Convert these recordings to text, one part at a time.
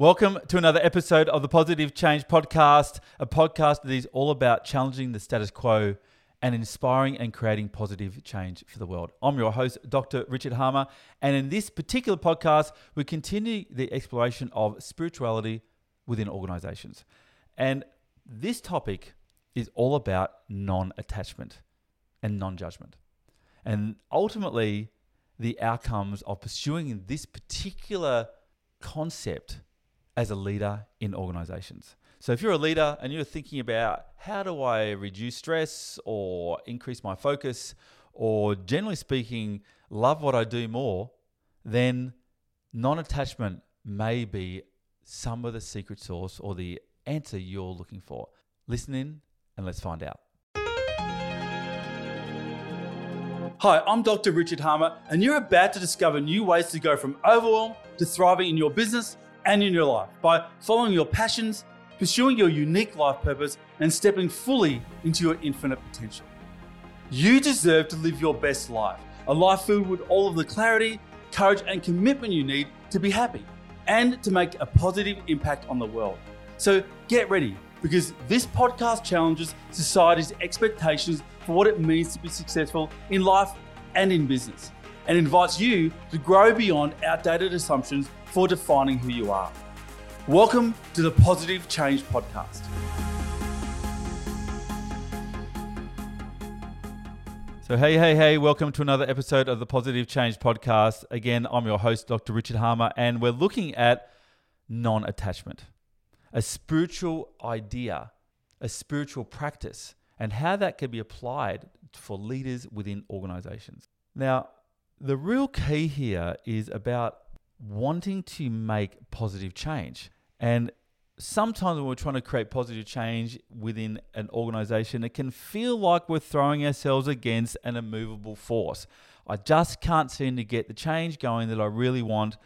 Welcome to another episode of the Positive Change Podcast, a podcast that is all about challenging the status quo and inspiring and creating positive change for the world. I'm your host, Dr. Richard Harmer, and in this particular podcast, we continue the exploration of spirituality within organizations. And this topic is all about non attachment and non judgment. And ultimately, the outcomes of pursuing this particular concept as a leader in organizations. So, if you're a leader and you're thinking about how do I reduce stress or increase my focus, or generally speaking, love what I do more, then non attachment may be some of the secret sauce or the answer you're looking for. Listen in and let's find out. Hi, I'm Dr. Richard Harmer, and you're about to discover new ways to go from overwhelm to thriving in your business and in your life by following your passions, pursuing your unique life purpose, and stepping fully into your infinite potential. You deserve to live your best life, a life filled with all of the clarity, courage, and commitment you need to be happy and to make a positive impact on the world. So get ready because this podcast challenges society's expectations for what it means to be successful in life and in business and invites you to grow beyond outdated assumptions for defining who you are. Welcome to the Positive Change Podcast. So, hey, hey, hey, welcome to another episode of the Positive Change Podcast. Again, I'm your host, Dr. Richard Harmer, and we're looking at non attachment, a spiritual idea, a spiritual practice, and how that can be applied for leaders within organizations. Now, the real key here is about wanting to make positive change. And sometimes when we're trying to create positive change within an organization, it can feel like we're throwing ourselves against an immovable force. I just can't seem to get the change going that I really want.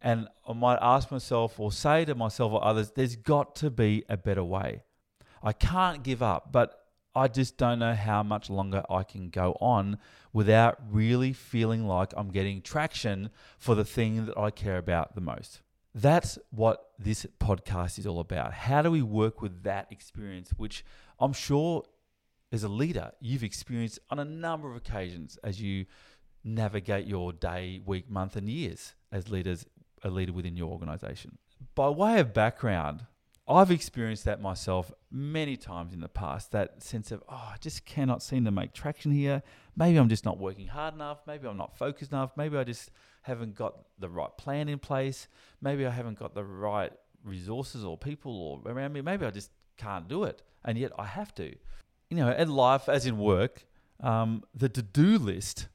And I might ask myself or say to myself or others, there's got to be a better way. I can't give up, but I just don't know how much longer I can go on without really feeling like I'm getting traction for the thing that I care about the most. That's what this podcast is all about. How do we work with that experience, which I'm sure as a leader, you've experienced on a number of occasions as you navigate your day, week, month, and years as leaders, a leader within your organization. By way of background, I've experienced that myself many times in the past that sense of, oh, I just cannot seem to make traction here. Maybe I'm just not working hard enough. Maybe I'm not focused enough. Maybe I just haven't got the right plan in place. Maybe I haven't got the right resources or people or around me. Maybe I just can't do it. And yet I have to. You know, in life, as in work, um, the to do list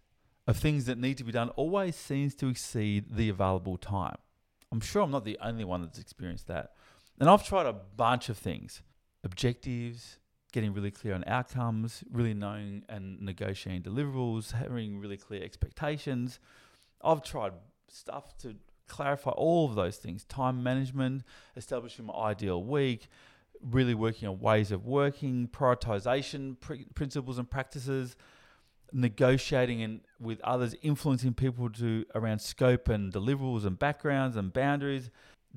of things that need to be done always seems to exceed the available time. I'm sure I'm not the only one that's experienced that. And I've tried a bunch of things. Objectives, getting really clear on outcomes, really knowing and negotiating deliverables, having really clear expectations. I've tried stuff to clarify all of those things. Time management, establishing my ideal week, really working on ways of working, prioritization pr- principles and practices, negotiating and with others, influencing people to around scope and deliverables and backgrounds and boundaries,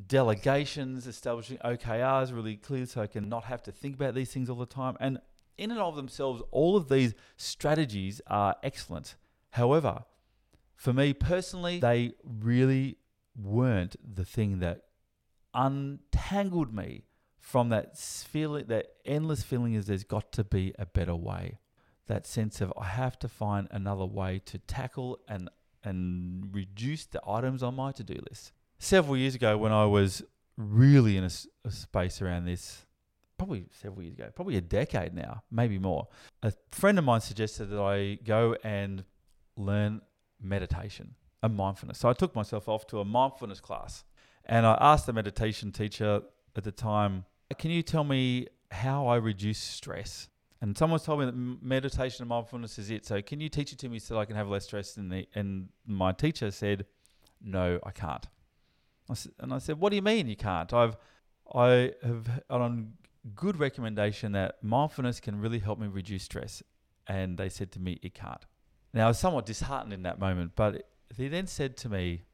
delegations, establishing OKRs really clear so I can not have to think about these things all the time. And in and of themselves, all of these strategies are excellent. However, for me personally, they really weren't the thing that untangled me from that feeling, that endless feeling is there's got to be a better way. That sense of I have to find another way to tackle and and reduce the items on my to-do list several years ago when I was really in a, a, space around this, probably several years ago, probably a decade now, maybe more. A friend of mine suggested that I go and learn meditation and mindfulness. So I took myself off to a mindfulness class and I asked the meditation teacher at the time, Can you tell me how I reduce stress? And someone's told me that meditation and mindfulness is it. So can you teach it to me so I can have less stress? The, and my teacher said, No, I can't. And I said, "What do you mean you can't? I've I have on good recommendation that mindfulness can really help me reduce stress." And they said to me, "It can't." Now I was somewhat disheartened in that moment, but they then said to me,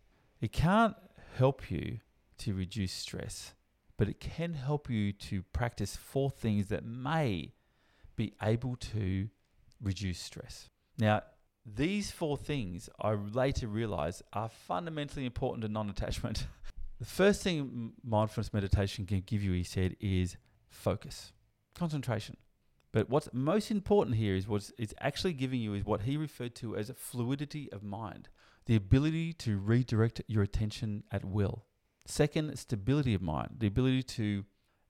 "It can't help you to reduce stress, but it can help you to practice four things that may be able to reduce stress. Now, these four things I later realized are fundamentally important to non attachment. the first thing mindfulness meditation can give you, he said, is focus, concentration. But what's most important here is what it's actually giving you is what he referred to as fluidity of mind, the ability to redirect your attention at will. Second, stability of mind, the ability to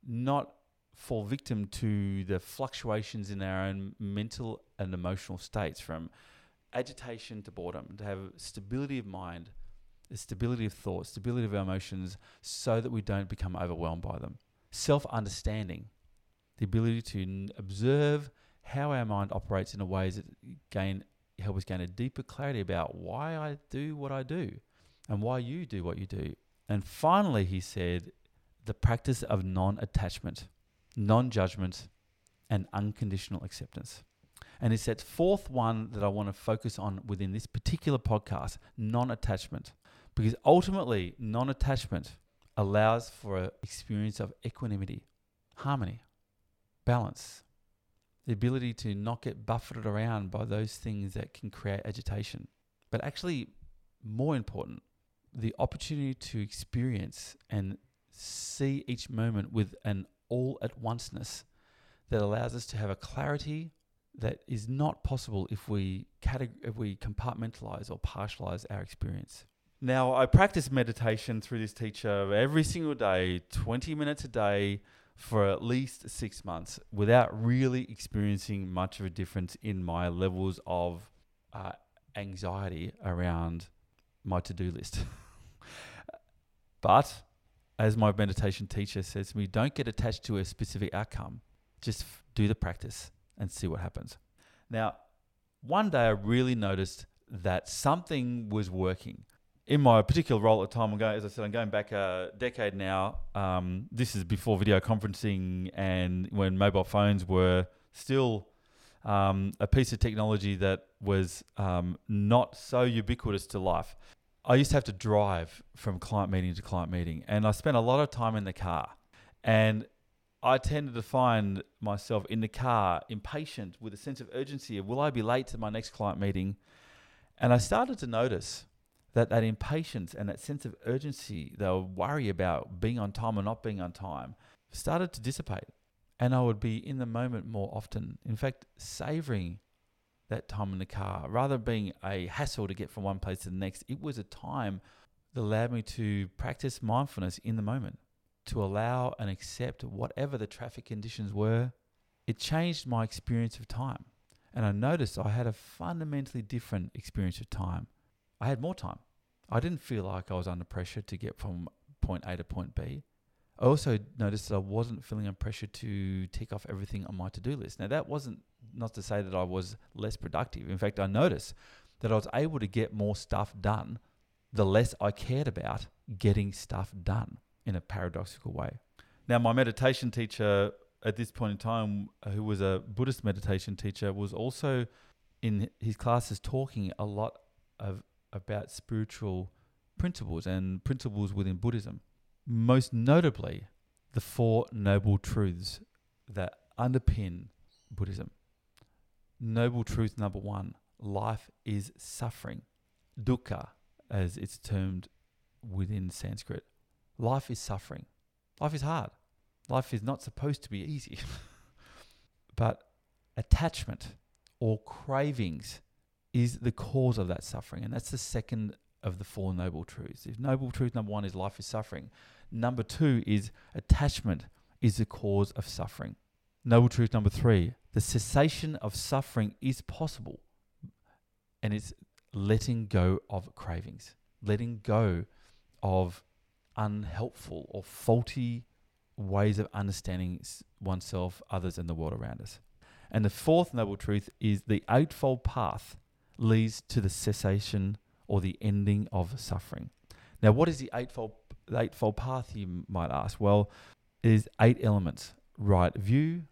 not fall victim to the fluctuations in our own mental and emotional states from agitation to boredom, to have stability of mind, stability of thought, stability of our emotions so that we don't become overwhelmed by them. Self understanding, the ability to observe how our mind operates in a ways that gain help us gain a deeper clarity about why I do what I do and why you do what you do. And finally, he said, the practice of non attachment, non judgment, and unconditional acceptance. And it's that fourth one that I want to focus on within this particular podcast non attachment. Because ultimately, non attachment allows for an experience of equanimity, harmony, balance, the ability to not get buffeted around by those things that can create agitation. But actually, more important, the opportunity to experience and see each moment with an all at onceness that allows us to have a clarity that is not possible if we categ- if we compartmentalize or partialize our experience. Now, I practice meditation through this teacher every single day, 20 minutes a day for at least six months without really experiencing much of a difference in my levels of uh, anxiety around my to do list. but as my meditation teacher says to me, don't get attached to a specific outcome, just f- do the practice and see what happens. Now, one day I really noticed that something was working. In my particular role at the time, I'm going, as I said, I'm going back a decade now. Um, this is before video conferencing and when mobile phones were still um, a piece of technology that was um, not so ubiquitous to life. I used to have to drive from client meeting to client meeting, and I spent a lot of time in the car. And I tended to find myself in the car impatient with a sense of urgency of will I be late to my next client meeting? And I started to notice that that impatience and that sense of urgency, the worry about being on time or not being on time, started to dissipate. And I would be in the moment more often. In fact, savoring that time in the car rather than being a hassle to get from one place to the next. It was a time that allowed me to practice mindfulness in the moment to allow and accept whatever the traffic conditions were, it changed my experience of time. And I noticed I had a fundamentally different experience of time. I had more time. I didn't feel like I was under pressure to get from point A to point B. I also noticed that I wasn't feeling under pressure to tick off everything on my to do list. Now, that wasn't not to say that I was less productive. In fact, I noticed that I was able to get more stuff done the less I cared about getting stuff done in a paradoxical way. Now, my meditation teacher at this point in time, who was a Buddhist meditation teacher, was also in his classes talking a lot of about spiritual principles and principles within Buddhism. Most notably, the four noble truths that underpin Buddhism. Noble truth number one life is suffering. Dukkha, as it's termed within Sanskrit. Life is suffering. Life is hard. Life is not supposed to be easy. but attachment or cravings is the cause of that suffering. And that's the second of the four noble truths. If noble truth number one is life is suffering, number two is attachment is the cause of suffering. Noble truth number three, the cessation of suffering is possible. And it's letting go of cravings, letting go of unhelpful or faulty ways of understanding oneself, others, and the world around us. And the fourth noble truth is the eightfold path leads to the cessation or the ending of suffering. Now, what is the eightfold, the eightfold path, you might ask? Well, it is eight elements right view,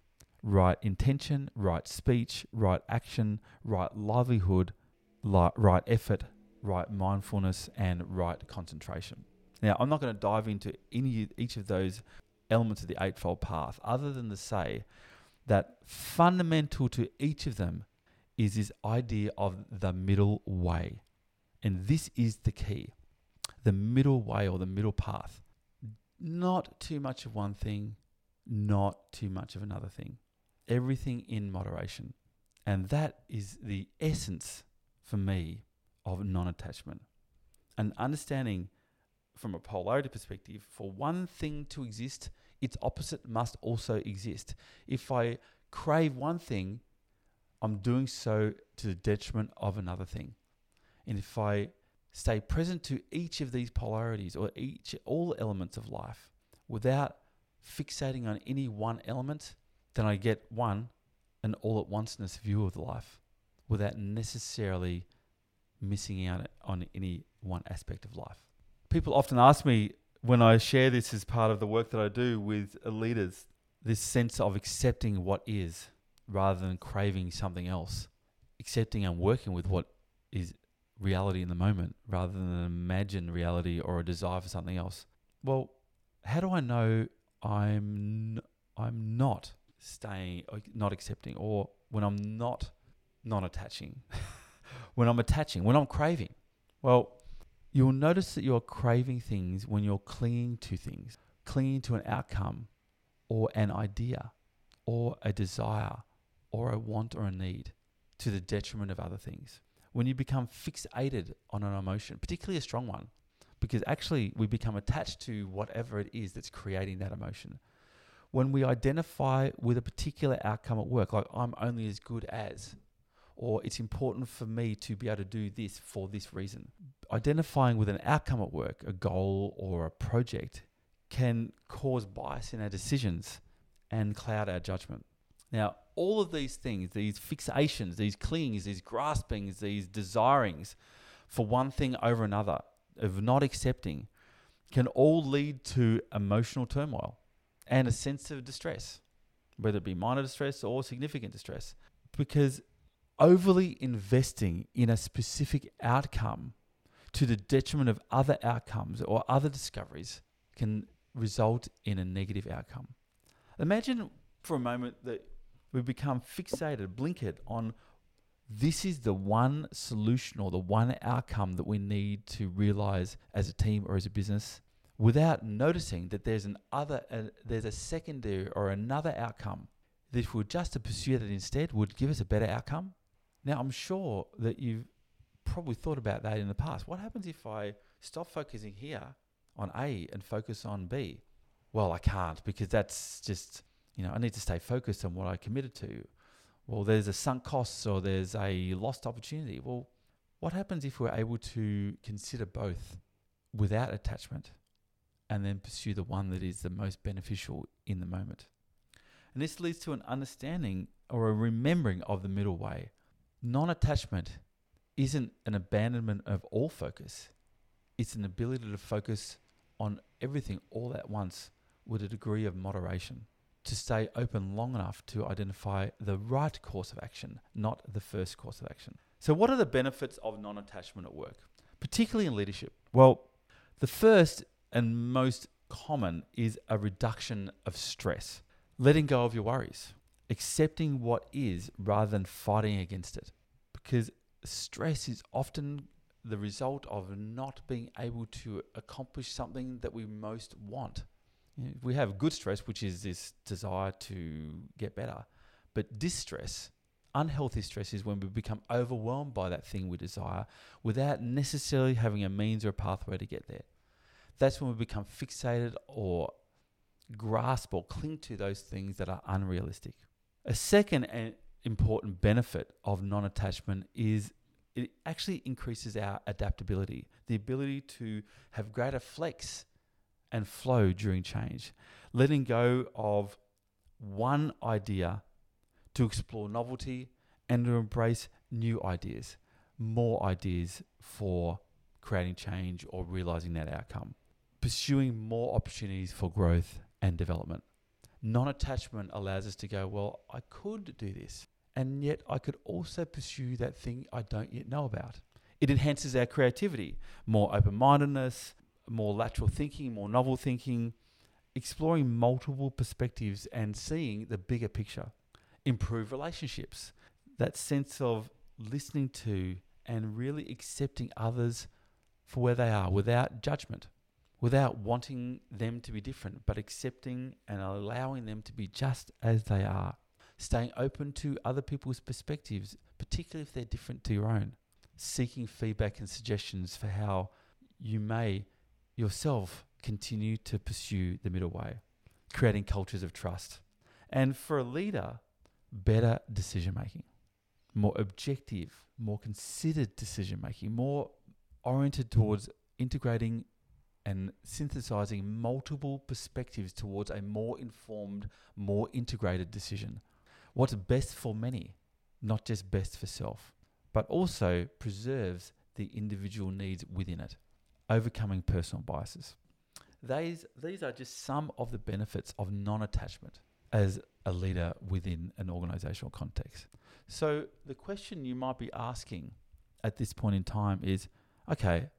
right intention, right speech, right action, right livelihood, right effort, right mindfulness, and right concentration. Now, I'm not going to dive into any each of those elements of the Eightfold Path, other than to say that fundamental to each of them is this idea of the middle way. And this is the key the middle way or the middle path. Not too much of one thing, not too much of another thing. Everything in moderation. And that is the essence for me of non attachment. And understanding from a polarity perspective, for one thing to exist, its opposite must also exist. If I crave one thing, I'm doing so to the detriment of another thing. And if I stay present to each of these polarities or each all elements of life without fixating on any one element, then I get one an all at onceness view of life without necessarily missing out on any one aspect of life. People often ask me when I share this as part of the work that I do with leaders, this sense of accepting what is rather than craving something else, accepting and working with what is reality in the moment rather than an imagined reality or a desire for something else. Well, how do I know I'm I'm not staying not accepting or when I'm not non attaching? When I'm attaching when I'm craving? Well you'll notice that you're craving things when you're clinging to things clinging to an outcome or an idea or a desire or a want or a need to the detriment of other things when you become fixated on an emotion, particularly a strong one, because actually we become attached to whatever it is that's creating that emotion. When we identify with a particular outcome at work, like I'm only as good as, or it's important for me to be able to do this for this reason, identifying with an outcome at work, a goal or a project, can cause bias in our decisions and cloud our judgment. Now, all of these things, these fixations, these clingings, these graspings, these desirings for one thing over another, of not accepting, can all lead to emotional turmoil and a sense of distress, whether it be minor distress or significant distress. Because overly investing in a specific outcome to the detriment of other outcomes or other discoveries can result in a negative outcome. Imagine for a moment that we become fixated, blinkered on this is the one solution or the one outcome that we need to realize as a team or as a business without noticing that there's an other uh, there's a secondary or another outcome that if we were just to pursue that instead would give us a better outcome now i'm sure that you've probably thought about that in the past what happens if i stop focusing here on a and focus on b well i can't because that's just you know, I need to stay focused on what I committed to. Well, there's a sunk cost or there's a lost opportunity. Well, what happens if we're able to consider both without attachment and then pursue the one that is the most beneficial in the moment? And this leads to an understanding or a remembering of the middle way. Non attachment isn't an abandonment of all focus, it's an ability to focus on everything all at once with a degree of moderation to stay open long enough to identify the right course of action, not the first course of action. So, what are the benefits of non attachment at work, particularly in leadership? Well, the first and most common is a reduction of stress, letting go of your worries, accepting what is rather than fighting against it. Because stress is often the result of not being able to accomplish something that we most want we have good stress, which is this desire to get better, but distress, unhealthy stress, is when we become overwhelmed by that thing we desire without necessarily having a means or a pathway to get there. That's when we become fixated or grasp or cling to those things that are unrealistic. A second and important benefit of non attachment is it actually increases our adaptability, the ability to have greater flex and flow during change, letting go of one idea to explore novelty and to embrace new ideas, more ideas for creating change or realizing that outcome, pursuing more opportunities for growth and development. Non attachment allows us to go, well, I could do this, and yet I could also pursue that thing I don't yet know about. It enhances our creativity, more open mindedness, more lateral thinking, more novel thinking, exploring multiple perspectives and seeing the bigger picture. Improve relationships. That sense of listening to and really accepting others for where they are without judgment, without wanting them to be different, but accepting and allowing them to be just as they are. Staying open to other people's perspectives, particularly if they're different to your own. Seeking feedback and suggestions for how you may yourself continue to pursue the middle way, creating cultures of trust. And for a leader, better decision making, more objective, more considered decision making, more oriented towards integrating and synthesizing multiple perspectives towards a more informed, more integrated decision. What's best for many, not just best for self, but also preserves the individual needs within it, overcoming personal biases. These, these are just some of the benefits of non attachment as a leader within an organizational context. So, the question you might be asking at this point in time is okay,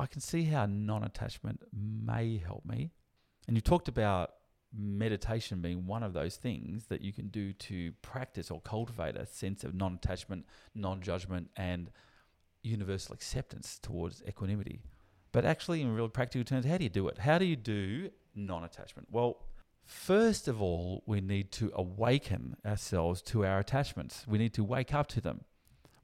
I can see how non attachment may help me. And you talked about meditation being one of those things that you can do to practice or cultivate a sense of non attachment, non judgment, and universal acceptance towards equanimity. But actually, in real practical terms, how do you do it? How do you do non attachment? Well, first of all, we need to awaken ourselves to our attachments. We need to wake up to them.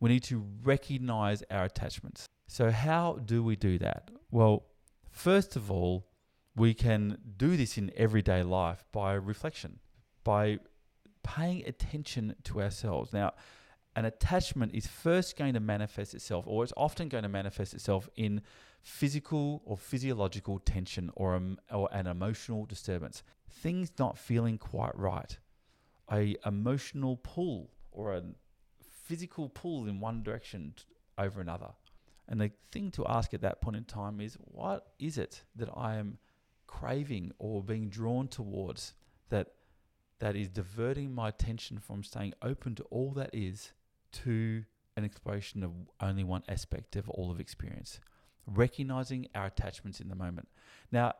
We need to recognize our attachments. So, how do we do that? Well, first of all, we can do this in everyday life by reflection, by paying attention to ourselves. Now, an attachment is first going to manifest itself, or it's often going to manifest itself in physical or physiological tension or, um, or an emotional disturbance. Things not feeling quite right, a emotional pull or a physical pull in one direction over another. And the thing to ask at that point in time is, what is it that I am craving or being drawn towards that that is diverting my attention from staying open to all that is to an exploration of only one aspect of all of experience, recognizing our attachments in the moment. Now,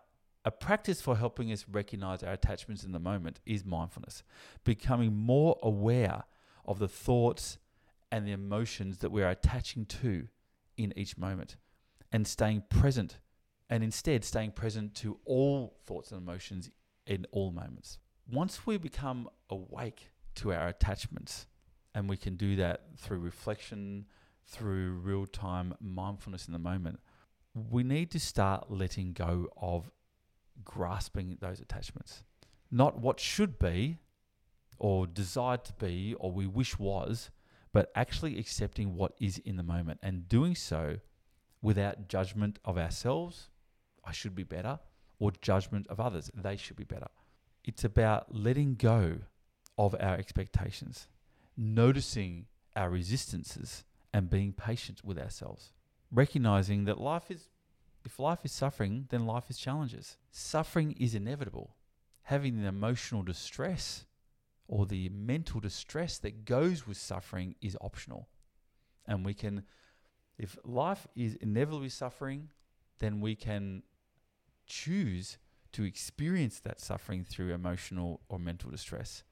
a practice for helping us recognize our attachments in the moment is mindfulness, becoming more aware of the thoughts and the emotions that we're attaching to in each moment and staying present and instead staying present to all thoughts and emotions in all moments. Once we become awake to our attachments, and we can do that through reflection, through real time mindfulness in the moment. We need to start letting go of grasping those attachments. Not what should be or desired to be or we wish was, but actually accepting what is in the moment and doing so without judgment of ourselves, I should be better, or judgment of others, they should be better. It's about letting go of our expectations noticing our resistances and being patient with ourselves. Recognizing that life is, if life is suffering, then life is challenges. Suffering is inevitable. Having the emotional distress or the mental distress that goes with suffering is optional. And we can, if life is inevitably suffering, then we can choose to experience that suffering through emotional or mental distress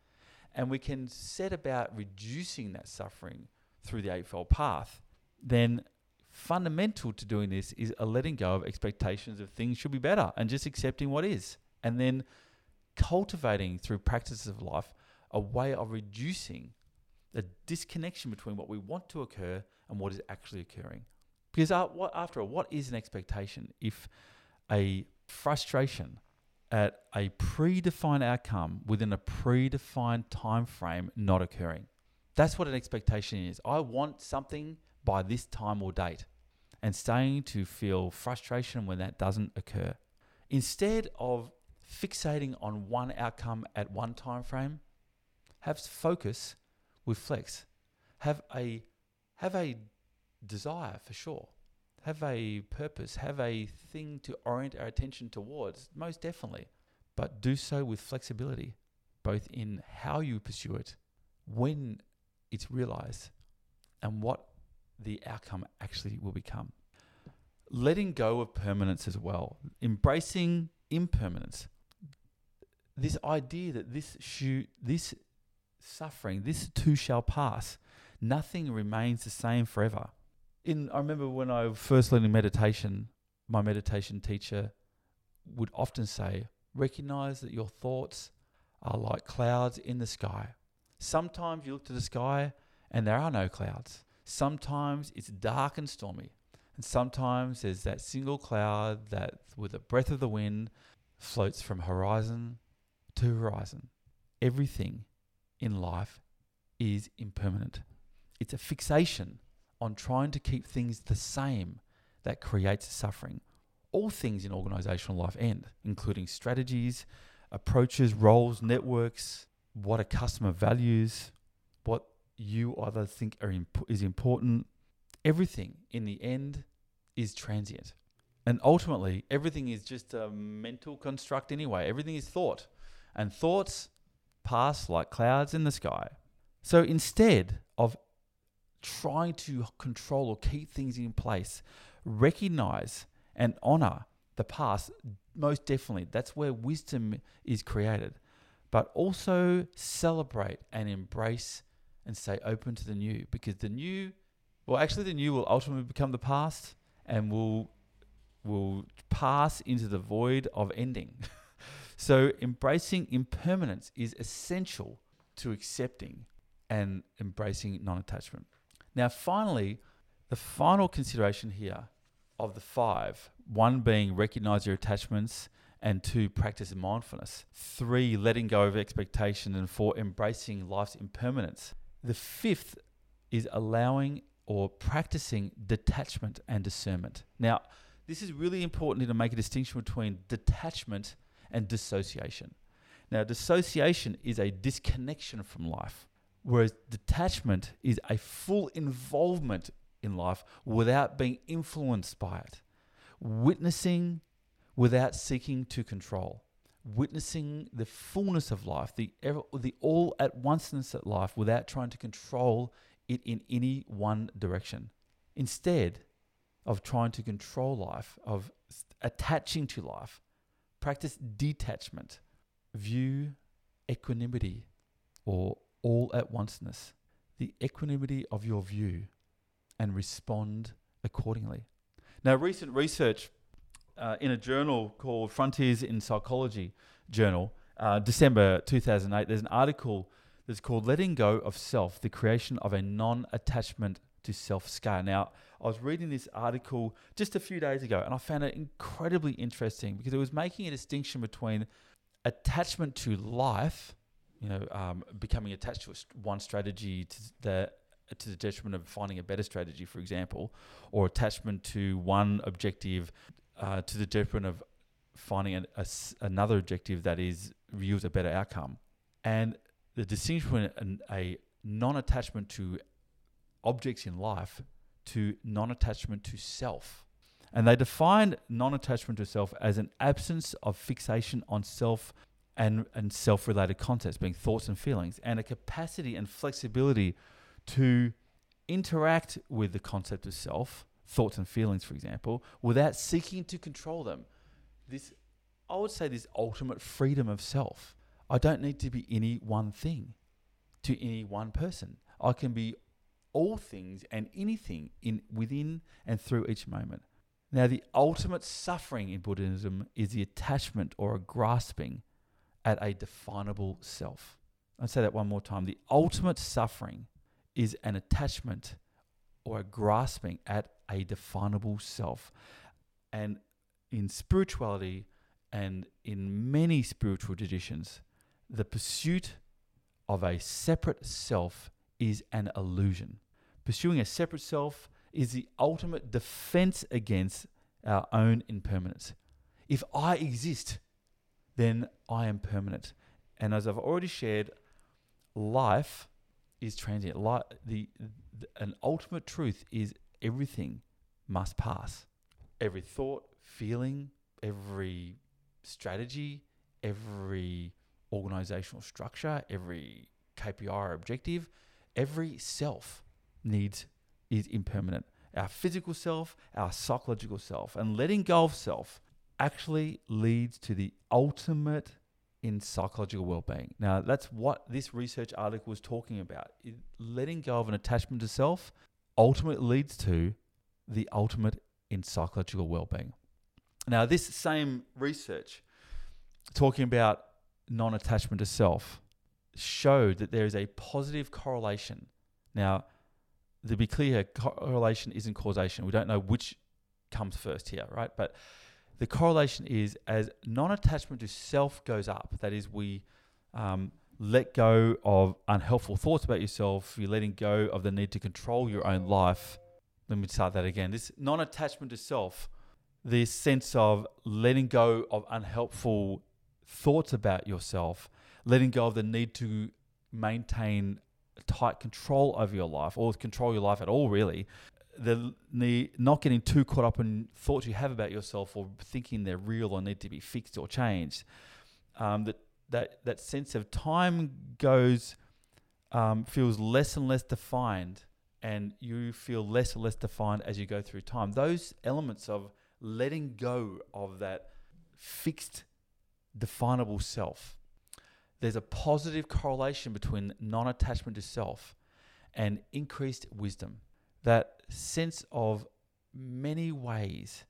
and we can set about reducing that suffering through the Eightfold Path, then fundamental to doing this is a letting go of expectations of things should be better and just accepting what is. And then cultivating through practices of life a way of reducing the disconnection between what we want to occur and what is actually occurring. Because after all, what is an expectation if a frustration at a predefined outcome within a predefined time frame not occurring. That's what an expectation is. I want something by this time or date and staying to feel frustration when that doesn't occur. Instead of fixating on one outcome at one time frame, have focus with flex. Have a have a desire for sure have a purpose, have a thing to orient our attention towards, most definitely. But do so with flexibility, both in how you pursue it, when it's realized, and what the outcome actually will become. letting go of permanence as well, embracing impermanence. This idea that this shoe, this suffering, this too shall pass. Nothing remains the same forever. In I remember when I first learned meditation, my meditation teacher would often say, recognize that your thoughts are like clouds in the sky. Sometimes you look to the sky and there are no clouds. Sometimes it's dark and stormy. And sometimes there's that single cloud that, with a breath of the wind, floats from horizon to horizon. Everything in life is impermanent. It's a fixation on trying to keep things the same that creates suffering. All things in organizational life end, including strategies, approaches, roles, networks, what a customer values, what you either think are imp- is important. Everything in the end is transient. And ultimately, everything is just a mental construct anyway. Everything is thought. And thoughts pass like clouds in the sky. So instead of trying to control or keep things in place, recognize and honor the past. Most definitely, that's where wisdom is created. But also celebrate and embrace and stay open to the new because the new, well, actually, the new will ultimately become the past and will will pass into the void of ending. so embracing impermanence is essential to accepting and embracing non-attachment. Now, finally, the final consideration here of the five one being recognize your attachments, and two, practice mindfulness, three, letting go of expectation, and four, embracing life's impermanence. The fifth is allowing or practicing detachment and discernment. Now, this is really important to make a distinction between detachment and dissociation. Now, dissociation is a disconnection from life. Whereas detachment is a full involvement in life without being influenced by it. Witnessing without seeking to control. Witnessing the fullness of life, the, the all at onceness of life without trying to control it in any one direction. Instead of trying to control life, of attaching to life, practice detachment, view equanimity or all at onceness, the equanimity of your view, and respond accordingly. Now, recent research uh, in a journal called Frontiers in Psychology journal, uh, December 2008, there's an article that's called Letting Go of Self, the Creation of a Non Attachment to Self Scale. Now, I was reading this article just a few days ago and I found it incredibly interesting because it was making a distinction between attachment to life you know, um, becoming attached to one strategy to the to the detriment of finding a better strategy, for example, or attachment to one objective uh, to the detriment of finding an, a, another objective that is yields a better outcome. And the distinction between a non-attachment to objects in life to non-attachment to self. And they defined non-attachment to self as an absence of fixation on self and, and self related concepts, being thoughts and feelings, and a capacity and flexibility to interact with the concept of self, thoughts and feelings, for example, without seeking to control them. This, I would say, this ultimate freedom of self. I don't need to be any one thing to any one person. I can be all things and anything in within and through each moment. Now, the ultimate suffering in Buddhism is the attachment or a grasping at a definable self. I'll say that one more time. The ultimate suffering is an attachment or a grasping at a definable self. And in spirituality and in many spiritual traditions, the pursuit of a separate self is an illusion. Pursuing a separate self is the ultimate defense against our own impermanence. If I exist, then I am permanent. And as I've already shared, life is transient. Life, the, the, an ultimate truth is everything must pass. Every thought, feeling, every strategy, every organizational structure, every KPI or objective, every self needs is impermanent. our physical self, our psychological self. And letting go of self actually leads to the ultimate in psychological well-being. Now, that's what this research article was talking about. Letting go of an attachment to self ultimately leads to the ultimate in psychological well-being. Now, this same research talking about non-attachment to self showed that there is a positive correlation. Now, to be clear, correlation isn't causation. We don't know which comes first here, right? But the correlation is as non attachment to self goes up, that is, we um, let go of unhelpful thoughts about yourself, you're letting go of the need to control your own life. Let me start that again. This non attachment to self, this sense of letting go of unhelpful thoughts about yourself, letting go of the need to maintain tight control over your life or control your life at all, really, the, the not getting too caught up in thoughts you have about yourself or thinking they're real or need to be fixed or changed. Um, that that that sense of time goes um, feels less and less defined, and you feel less and less defined as you go through time. Those elements of letting go of that fixed, definable self. There's a positive correlation between non-attachment to self and increased wisdom that sense of many ways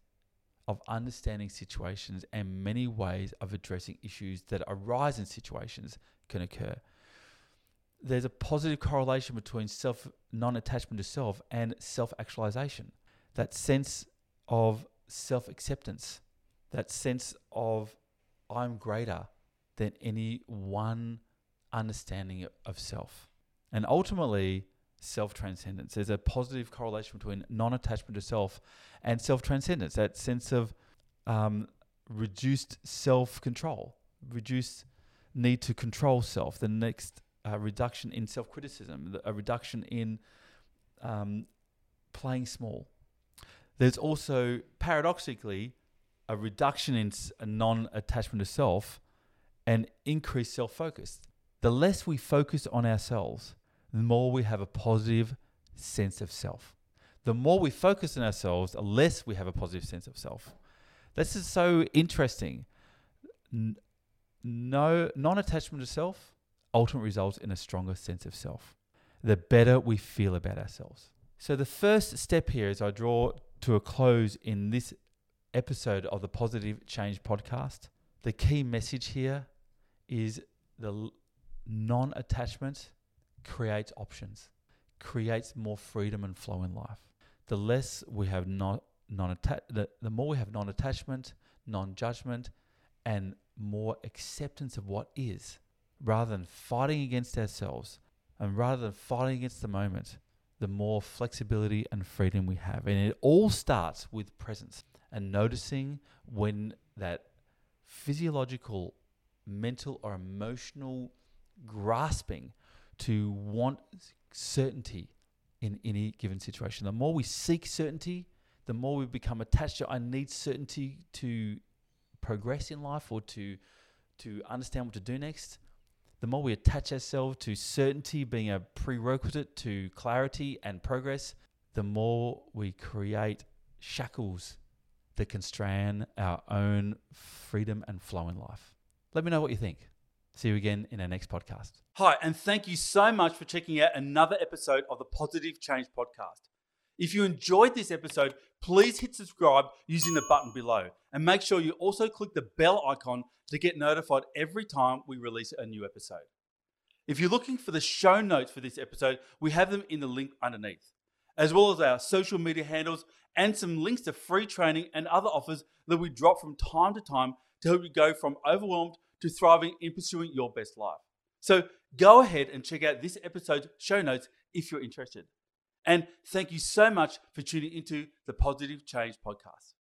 of understanding situations and many ways of addressing issues that arise in situations can occur. There's a positive correlation between self non-attachment to self and self-actualization. That sense of self-acceptance, that sense of I'm greater than any one understanding of self. And ultimately, self transcendence. There's a positive correlation between non attachment to self and self transcendence, that sense of um, reduced self control, reduced need to control self, the next uh, reduction in self criticism, a reduction in um, playing small. There's also, paradoxically, a reduction in non attachment to self and increase self focus. The less we focus on ourselves, the more we have a positive sense of self. The more we focus on ourselves, the less we have a positive sense of self. This is so interesting. No non-attachment to self ultimately results in a stronger sense of self. The better we feel about ourselves. So the first step here as I draw to a close in this episode of the Positive Change podcast, the key message here is the non-attachment creates options, creates more freedom and flow in life. The less we have non the, the more we have non-attachment, non-judgment, and more acceptance of what is, rather than fighting against ourselves and rather than fighting against the moment, the more flexibility and freedom we have. And it all starts with presence and noticing when that physiological, mental, or emotional grasping to want certainty in any given situation. The more we seek certainty, the more we become attached to I need certainty to progress in life or to to understand what to do next. The more we attach ourselves to certainty being a prerequisite to clarity and progress, the more we create shackles that constrain our own freedom and flow in life. Let me know what you think. See you again in our next podcast. Hi, and thank you so much for checking out another episode of the Positive Change Podcast. If you enjoyed this episode, please hit subscribe using the button below. And make sure you also click the bell icon to get notified every time we release a new episode. If you're looking for the show notes for this episode, we have them in the link underneath, as well as our social media handles and some links to free training and other offers that we drop from time to time to help you go from overwhelmed to thriving in pursuing your best life. So go ahead and check out this episode's show notes if you're interested. And thank you so much for tuning into the Positive Change Podcast.